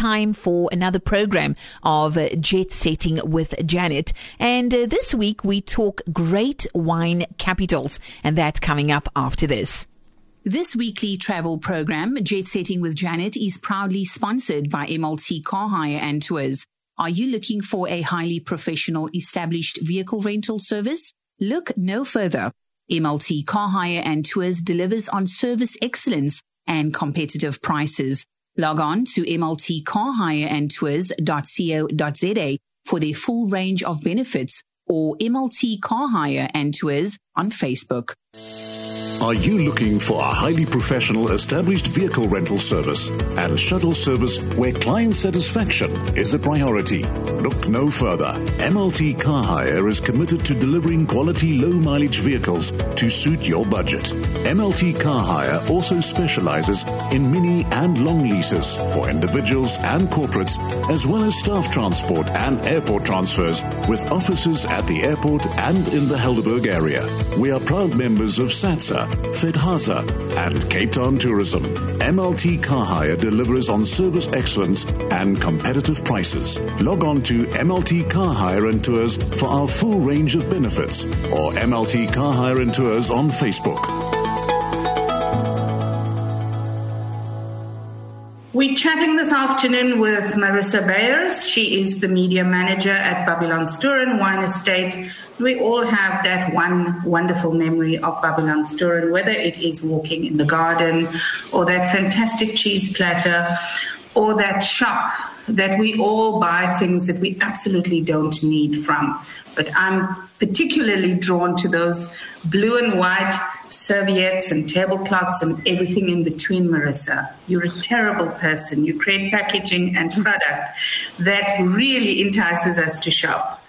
time for another program of uh, Jet Setting with Janet. And uh, this week we talk great wine capitals, and that coming up after this. This weekly travel program, Jet Setting with Janet, is proudly sponsored by MLT Car Hire and Tours. Are you looking for a highly professional established vehicle rental service? Look no further. MLT Car Hire and Tours delivers on service excellence and competitive prices. Log on to mltcarhireandtours.co.za for their full range of benefits or MLT Car Hire and Tours on Facebook. Are you looking for a highly professional established vehicle rental service and shuttle service where client satisfaction is a priority? Look no further. MLT Car Hire is committed to delivering quality low mileage vehicles to suit your budget. MLT Car Hire also specializes in mini and long leases for individuals and corporates, as well as staff transport and airport transfers with offices at the airport and in the Helderberg area. We are proud members of SATSA FedHasa, and Cape Town Tourism. MLT Car Hire delivers on service excellence and competitive prices. Log on to MLT Car Hire and Tours for our full range of benefits or MLT Car Hire and Tours on Facebook. We're chatting this afternoon with Marissa Bayers. She is the media manager at Babylonstoren Wine Estate. We all have that one wonderful memory of Babylon Babylonstoren, whether it is walking in the garden or that fantastic cheese platter or that shop that we all buy things that we absolutely don't need from. But I'm particularly drawn to those blue and white serviettes and tablecloths and everything in between, Marissa. You're a terrible person. You create packaging and product that really entices us to shop.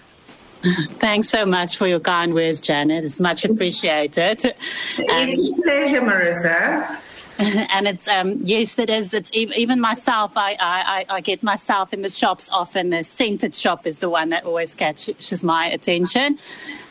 Thanks so much for your kind words, Janet. It's much appreciated. It's a pleasure, Marissa. and it's um, yes, it is. It's even myself. I, I I get myself in the shops often. The scented shop is the one that always catches my attention.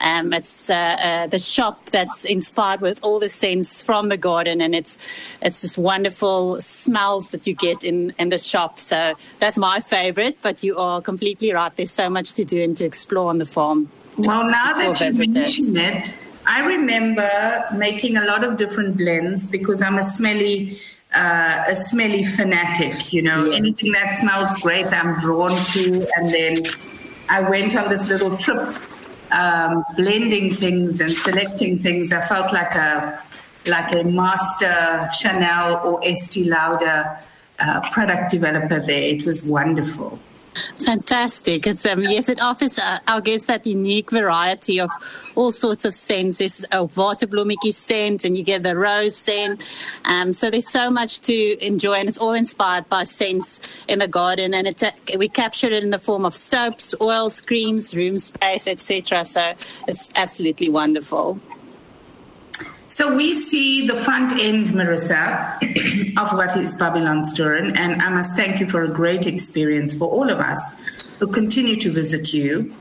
Um, it's uh, uh, the shop that's inspired with all the scents from the garden, and it's it's just wonderful smells that you get in in the shop. So that's my favorite. But you are completely right. There's so much to do and to explore on the farm. Well, now that you mention it I remember making a lot of different blends because I'm a smelly uh, a smelly fanatic. You know, yeah. anything that smells great, I'm drawn to. And then I went on this little trip, um, blending things and selecting things. I felt like a like a master Chanel or Estee Lauder uh, product developer there. It was wonderful. Fantastic. It's um, yes, it offers, uh, I guess, that unique variety of all sorts of scents. There's a waterbloemmetjie scent, and you get the rose scent. Um, so there's so much to enjoy, and it's all inspired by scents in the garden. And it, uh, we captured it in the form of soaps, oils, creams, room space, etc. So it's absolutely wonderful. So we see the front end, Marissa, of what is Babylonstoren, and I must thank you for a great experience for all of us who continue to visit you.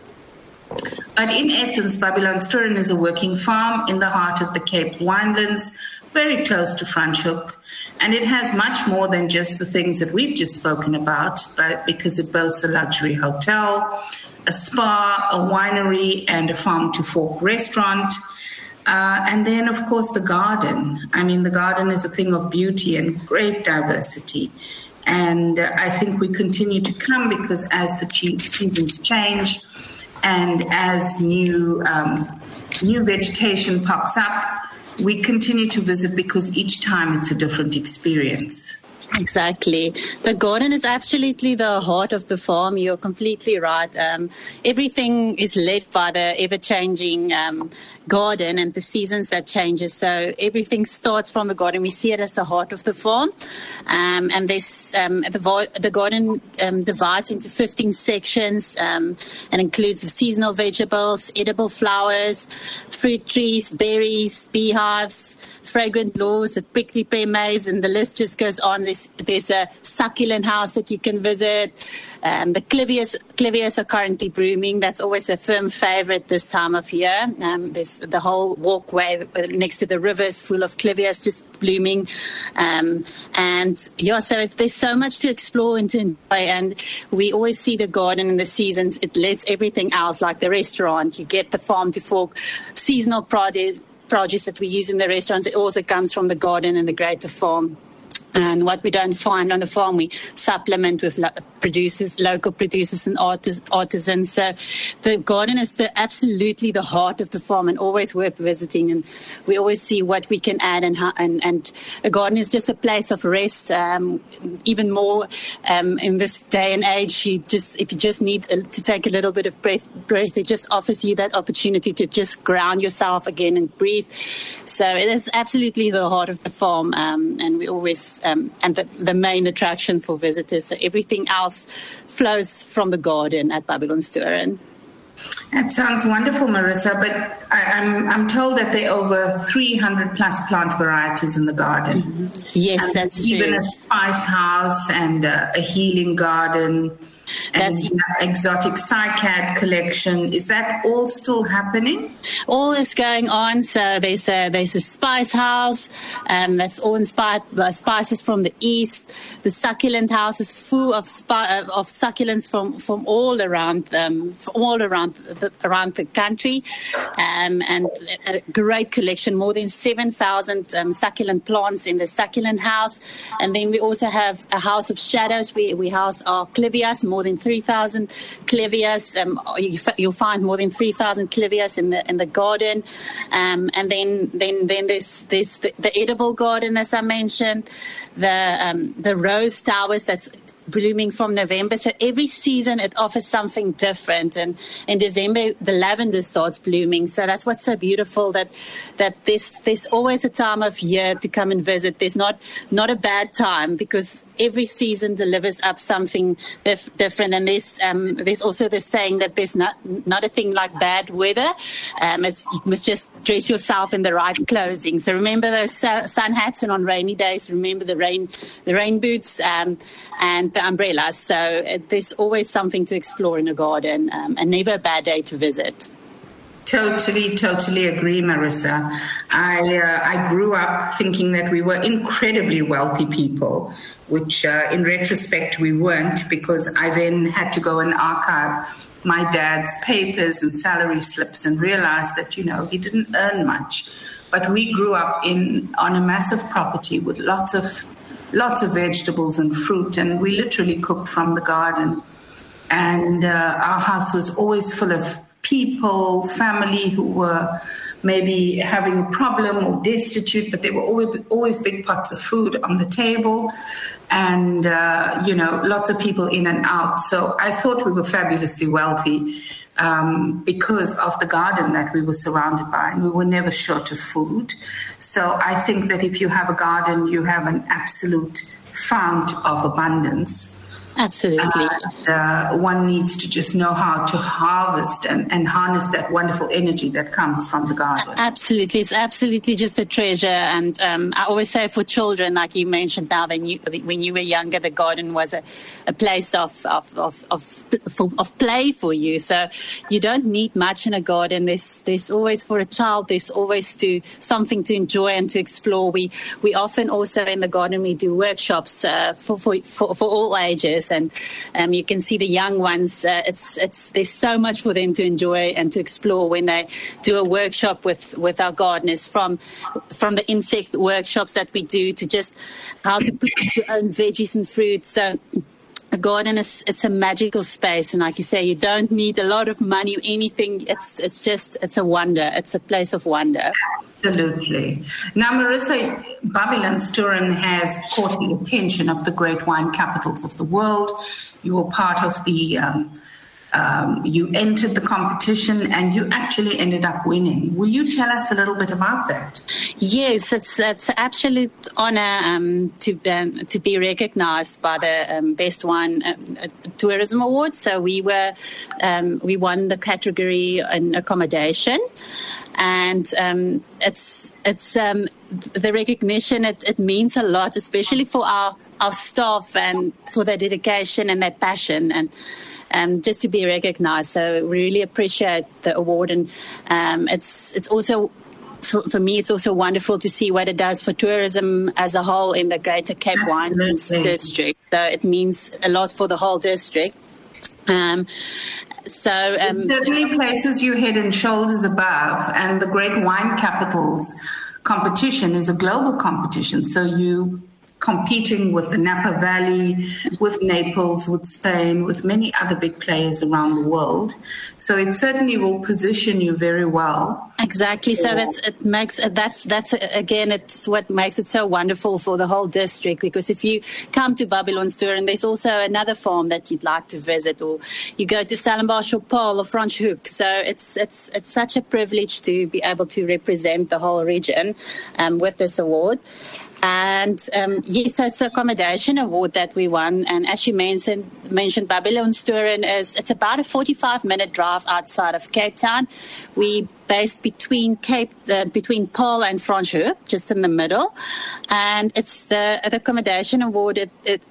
But in essence, Babylonstoren is a working farm in the heart of the Cape Winelands, very close to Franschhoek, and it has much more than just the things that we've just spoken about, but because it boasts a luxury hotel, a spa, a winery, and a farm to fork restaurant – uh, and then, of course, the garden. I mean, the garden is a thing of beauty and great diversity. And uh, I think we continue to come because as the seasons change and as new, um, new vegetation pops up, we continue to visit because each time it's a different experience. Exactly. The garden is absolutely the heart of the farm. You're completely right. Um, everything is led by the ever changing um, garden and the seasons that changes. So everything starts from the garden. We see it as the heart of the farm. Um, and this, um, the, the, garden um, divides into 15 sections um, and includes seasonal vegetables, edible flowers, fruit trees, berries, beehives, fragrant laws, a prickly pear maze, and the list just goes on there's, there's a succulent house that you can visit. Um, the clivias, clivias are currently blooming. That's always a firm favorite this time of year. Um, there's the whole walkway next to the river is full of clivias just blooming. Um, and yeah, so there's so much to explore and to enjoy. And we always see the garden in the seasons. It lets everything else, like the restaurant. You get the farm to fork seasonal produce, produce that we use in the restaurants. It also comes from the garden and the greater farm. And what we don't find on the farm, we supplement with producers, local producers and artis- artisans. So the garden is the, absolutely the heart of the farm and always worth visiting. And we always see what we can add. And, and, and a garden is just a place of rest. Um, even more um, in this day and age, you just if you just need to take a little bit of breath, breath, it just offers you that opportunity to just ground yourself again and breathe. So it is absolutely the heart of the farm. Um, and we always um, and the, the, main attraction for visitors. So everything else flows from the garden at Babylonstoren. That sounds wonderful, Marissa. But I, am I'm, I'm told that there are over 300 plus plant varieties in the garden. Mm-hmm. Yes, and that's even true. Even a spice house and a, a healing garden. That's exotic cycad collection. Is that all still happening? All is going on. So there's a there's a spice house, um, that's all inspired by spices from the east. The succulent house is full of spi- of succulents from, from all around um, all around the, around the country, um, and a great collection. More than seven thousand um, succulent plants in the succulent house, and then we also have a house of shadows. We we house our clivias more than 3,000 clivias. Um, you, will find more than 3,000 clivias in the in the garden, um, and then then then there's there's the, the, edible garden as I mentioned, the um, the rose towers that's blooming from November. So every season it offers something different. And in December, the lavender starts blooming. So that's what's so beautiful that that there's there's always a time of year to come and visit. There's not not a bad time because every season delivers up something dif- different. And there's um, there's also the saying that there's not not a thing like bad weather. Um, it's just dress yourself in the right clothing. So remember those sun hats, and on rainy days, remember the rain the rain boots um, and the umbrellas. So uh, there's always something to explore in a garden, um, and never a bad day to visit. Totally, totally agree, Marissa. I uh, I grew up thinking that we were incredibly wealthy people, which uh, in retrospect we weren't, because I then had to go and archive my dad's papers and salary slips and realized that you know he didn't earn much, but we grew up in on a massive property with lots of lots of vegetables and fruit, and we literally cooked from the garden. And uh, our house was always full of people, family who were maybe having a problem or destitute, but there were always, always big pots of food on the table and, uh, you know, lots of people in and out. So I thought we were fabulously wealthy um, because of the garden that we were surrounded by, and we were never short of food. So I think that if you have a garden, you have an absolute fount of abundance. Absolutely. And, uh, one needs to just know how to harvest and, and harness that wonderful energy that comes from the garden. Absolutely. It's absolutely just a treasure. And um, I always say for children, like you mentioned now, when you, when you were younger, the garden was a, a place of, of, of, of, of play for you. So you don't need much in a garden. There's, there's always for a child, there's always to something to enjoy and to explore. We, we often also in the garden, we do workshops uh, for, for, for, for all ages and um, you can see the young ones. Uh, it's it's there's so much for them to enjoy and to explore when they do a workshop with with our gardeners from from the insect workshops that we do to just how to put your own veggies and fruits. So a garden is it's a magical space. And like you say you don't need a lot of money or anything. It's it's just it's a wonder. It's a place of wonder. Absolutely. Now marissa Babylonstoren has caught the attention of the great wine capitals of the world. You were part of the um, um, you entered the competition and you actually ended up winning. Will you tell us a little bit about that? Yes, it's it's absolute honor um, to um, to be recognized by the um, Best One um, Tourism Award. So we were um, we won the category in accommodation and um, it's it's um, the recognition. It, it, means a lot, especially for our our staff and for their dedication and their passion and um, just to be recognized. So we really appreciate the award, and um, it's it's also. For, for, me, it's also wonderful to see what it does for tourism as a whole in the Greater Cape Wines district. So it means a lot for the whole district. Um, so um, certainly places you head and shoulders above, and the Great Wine Capitals competition is a global competition. So you competing with the Napa Valley, with Naples, with Spain, with many other big players around the world. So it certainly will position you very well. Exactly. So that's it makes that's that's again it's what makes it so wonderful for the whole district because if you come to Babylonstoren, there's also another farm that you'd like to visit, or you go to Stellenbosch or Paarl or Franschhoek. So it's it's it's such a privilege to be able to represent the whole region um, with this award. And um, yes, so it's the accommodation award that we won. And as you mentioned, mentioned Babylonstoren is it's about a 45 minute drive outside of Cape Town. We based between Cape, uh, between Paarl and Franschhoek, just in the middle. And it's the, the accommodation award. It,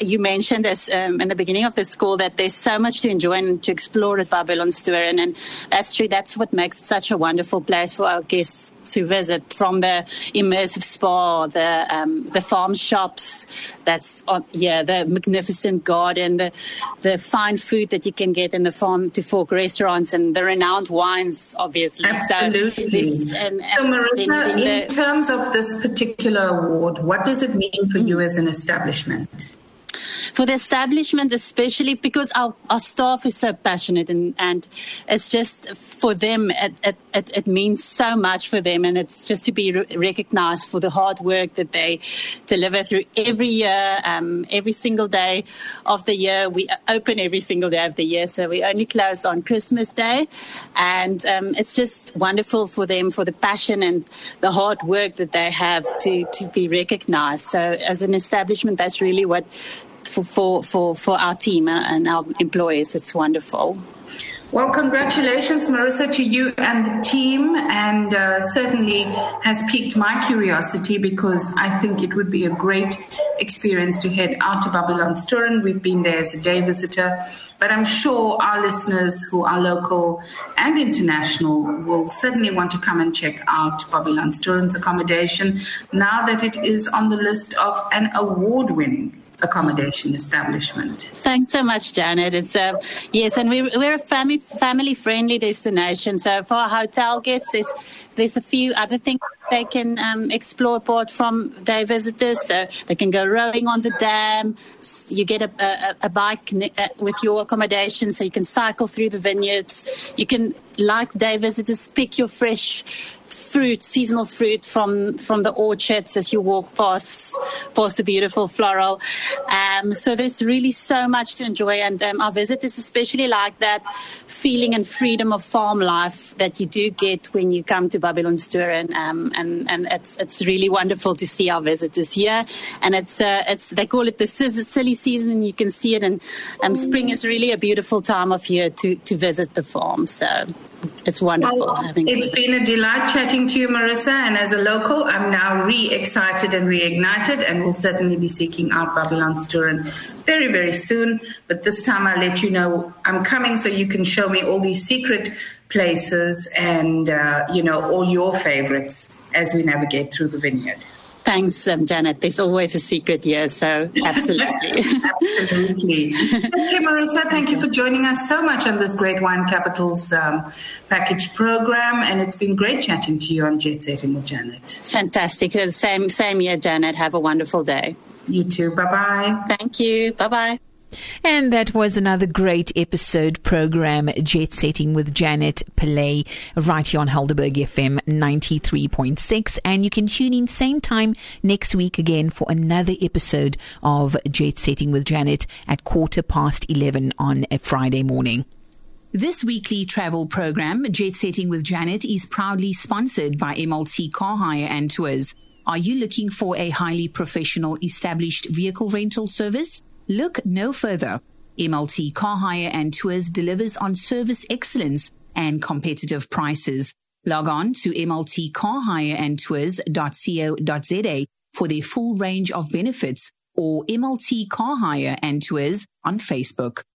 you mentioned this um, in the beginning of the school that there's so much to enjoy and to explore at Babylonstoren. And that's true. That's what makes it such a wonderful place for our guests to visit from the immersive spa, the, um, the farm shops, that's on, yeah, the magnificent garden, the, the fine food that you can get in the farm to fork restaurants and the renowned wines, obviously. Absolutely. So, this, and, so Marissa, in, in terms of this particular award, what does it mean for you as an establishment? For the establishment, especially because our, our staff is so passionate and, and it's just for them, it, it, it, it means so much for them. And it's just to be re- recognized for the hard work that they deliver through every year, um, every single day of the year. We open every single day of the year. So we only closed on Christmas Day. And um, it's just wonderful for them, for the passion and the hard work that they have to, to be recognized. So as an establishment, that's really what for, for, for, for our team and our employees. It's wonderful. Well, congratulations, Marissa, to you and the team, and uh, certainly has piqued my curiosity because I think it would be a great experience to head out to Babylonstoren. We've been there as a day visitor, but I'm sure our listeners who are local and international will certainly want to come and check out Babylonstoren's accommodation now that it is on the list of an award winning accommodation establishment. Thanks so much, Janet. It's uh, yes, and we're we're a family family friendly destination. So for our hotel guests, there's there's a few other things they can um, explore apart from their visitors. So they can go rowing on the dam. You get a, a, a bike uh, with your accommodation, so you can cycle through the vineyards. You can, like day visitors, pick your fresh fruit, seasonal fruit from from the orchards as you walk past past the beautiful floral. Um, so there's really so much to enjoy, and um, our visitors especially like that feeling and freedom of farm life that you do get when you come to Babylonstoren, um, and and it's it's really wonderful to see our visitors here, and it's uh, it's they call it the silly season, and you can see it, and um, spring is really a beautiful time of year to to visit the farm. So it's wonderful well, having. It's been a delight chatting to you, Marissa. And as a local, I'm now re-excited and reignited, and will certainly be seeking out Babylonstoren very, very soon. But this time, I'll let you know I'm coming, so you can show me all these secret places and uh, you know all your favorites as we navigate through the vineyard. Thanks, um, Janet. There's always a secret here, so absolutely. absolutely. Thank you, Marissa. Thank you for joining us so much on this Great Wine Capitals um, package program, and it's been great chatting to you on Jet Setting with Janet. Fantastic. Same, same here, Janet. Have a wonderful day. You too. Bye bye. Thank you. Bye bye. And that was another great episode program, Jet Setting with Janet Pillay, right here on Helderberg FM 93.6. And you can tune in same time next week again for another episode of Jet Setting with Janet at quarter past 11 on a Friday morning. This weekly travel program, Jet Setting with Janet, is proudly sponsored by MLT Car Hire and Tours. Are you looking for a highly professional established vehicle rental service? Look no further. MLT Car Hire and Tours delivers on service excellence and competitive prices. Log on to mltcarhireandtours.co.za for their full range of benefits or MLT Car Hire and Tours on Facebook.